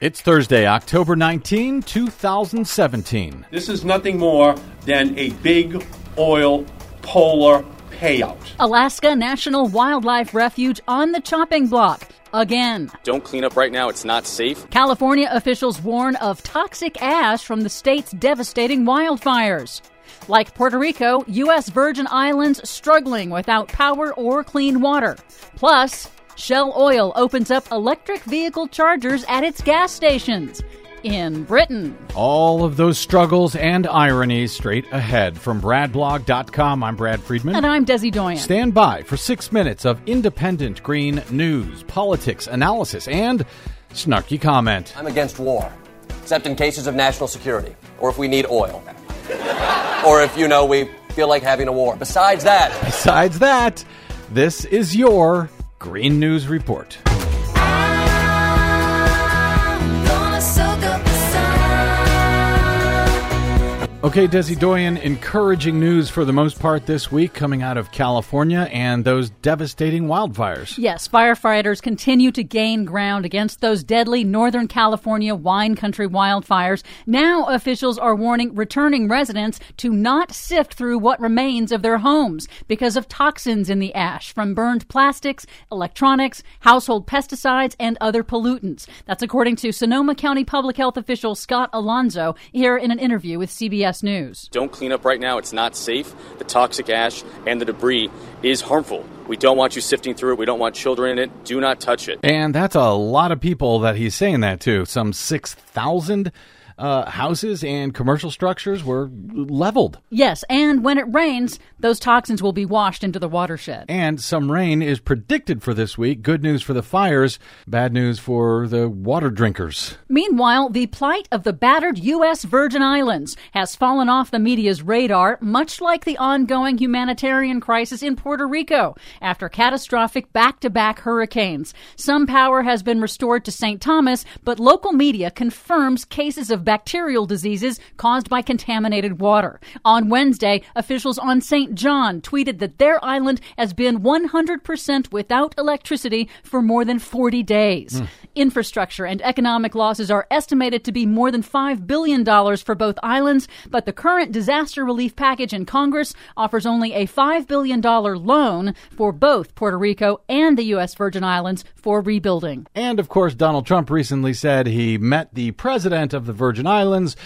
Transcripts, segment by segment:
It's Thursday, October 19, 2017. This is nothing more than a big oil polar payout. Alaska National Wildlife Refuge on the chopping block. Again. Don't clean up right now, it's not safe. California officials warn of toxic ash from the state's devastating wildfires. Like Puerto Rico, U.S. Virgin Islands struggling without power or clean water. Plus, Shell Oil opens up electric vehicle chargers at its gas stations in Britain. All of those struggles and ironies straight ahead. From BradBlog.com, I'm Brad Friedman. And I'm Desi Doyen. Stand by for six minutes of independent green news, politics, analysis, and snarky comment. I'm against war, except in cases of national security, or if we need oil, or if, you know, we feel like having a war. Besides that, Besides that, this is your Green News Report. Okay, Desi Doyen, encouraging news for the most part this week coming out of California and those devastating wildfires. Yes, firefighters continue to gain ground against those deadly Northern California wine country wildfires. Now, officials are warning returning residents to not sift through what remains of their homes because of toxins in the ash from burned plastics, electronics, household pesticides, and other pollutants. That's according to Sonoma County Public Health official Scott Alonso here in an interview with CBS News. Don't clean up right now, it's not safe. The toxic ash and the debris is harmful. We don't want you sifting through it. We don't want children in it. Do not touch it. And that's a lot of people that he's saying that to. Some 6,000 uh, houses and commercial structures were leveled. Yes, and when it rains, those toxins will be washed into the watershed. And some rain is predicted for this week. Good news for the fires, bad news for the water drinkers. Meanwhile, the plight of the battered U.S. Virgin Islands has fallen off the media's radar, much like the ongoing humanitarian crisis in Puerto Rico after catastrophic back to back hurricanes. Some power has been restored to St. Thomas, but local media confirms cases of bacterial diseases caused by contaminated water. On Wednesday, officials on St. John tweeted that their island has been 100% without electricity for more than 40 days. Hmm. Infrastructure and economic losses are estimated to be more than $5 billion for both islands, but the current disaster relief package in Congress offers only a $5 billion loan for both Puerto Rico and the U.S. Virgin Islands for rebuilding. And of course, Donald Trump recently said he met the president of the Virgin Islands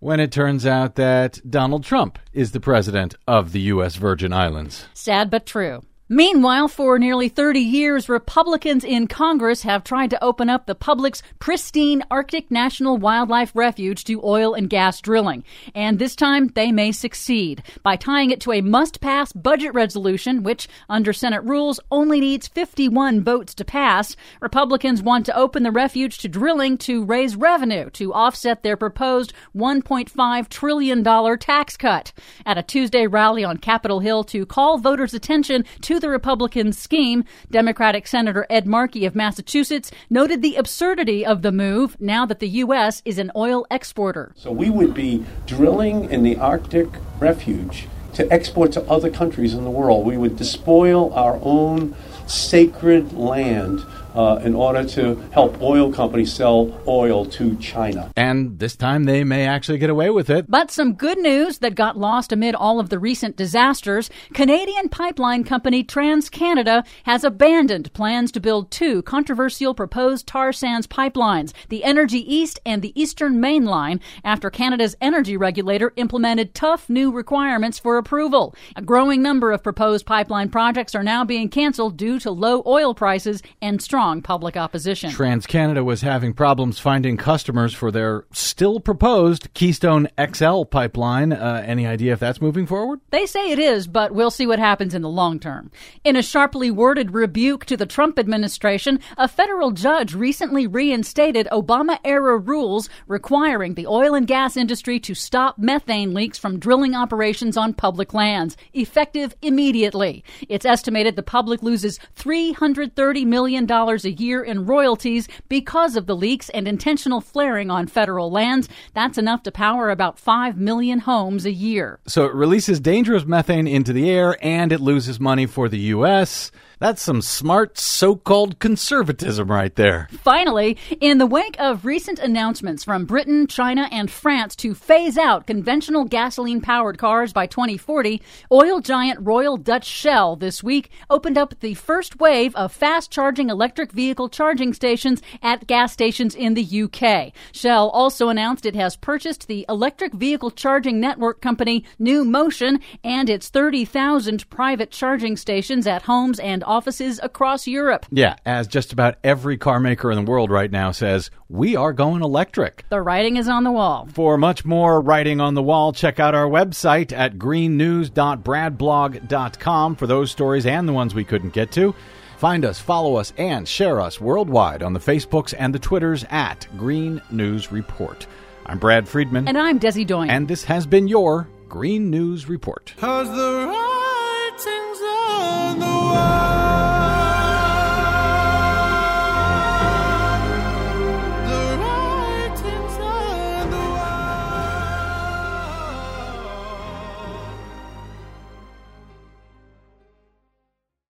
when it turns out that Donald Trump is the president of the U.S. Virgin Islands. Sad but true. Meanwhile, for nearly 30 years, Republicans in Congress have tried to open up the public's pristine Arctic National Wildlife Refuge to oil and gas drilling. And this time, they may succeed by tying it to a must pass budget resolution, which, under Senate rules, only needs 51 votes to pass. Republicans want to open the refuge to drilling to raise revenue to offset their proposed $1.5 trillion tax cut. At a Tuesday rally on Capitol Hill to call voters' attention to the Republican scheme, Democratic Senator Ed Markey of Massachusetts noted the absurdity of the move now that the U.S. is an oil exporter. So we would be drilling in the Arctic refuge to export to other countries in the world. We would despoil our own sacred land uh, in order to help oil companies sell oil to China. And this time they may actually get away with it. But some good news that got lost amid all of the recent disasters. Canadian pipeline company TransCanada has abandoned plans to build two controversial proposed tar sands pipelines, the Energy East and the Eastern Main Line, after Canada's energy regulator implemented tough new requirements for approval. A growing number of proposed pipeline projects are now being canceled due to low oil prices and strong public opposition. TransCanada was having problems finding customers for their still proposed Keystone XL pipeline. Uh, any idea if that's moving forward? They say it is, but we'll see what happens in the long term. In a sharply worded rebuke to the Trump administration, a federal judge recently reinstated Obama era rules requiring the oil and gas industry to stop methane leaks from drilling operations on public lands, effective immediately. It's estimated the public loses $330 million a year in royalties because of the leaks and intentional flaring on federal lands. That's enough to power about 5 million homes a year. So it releases dangerous methane into the air and it loses money for the U.S. That's some smart so called conservatism right there. Finally, in the wake of recent announcements from Britain, China, and France to phase out conventional gasoline powered cars by 2040, oil giant Royal Dutch Shell this week opened up the first wave of fast charging electric vehicle charging stations at gas stations in the UK. Shell also announced it has purchased the electric vehicle charging network company New Motion and its 30,000 private charging stations at homes and offices across Europe. Yeah, as just about every car maker in the world right now says, we are going electric. The writing is on the wall. For much more writing on the wall, check out our website at greennews.bradblog.com for those stories and the ones we couldn't get to. Find us, follow us, and share us worldwide on the Facebooks and the Twitters at Green News Report. I'm Brad Friedman. And I'm Desi Doyen. And this has been your Green News Report.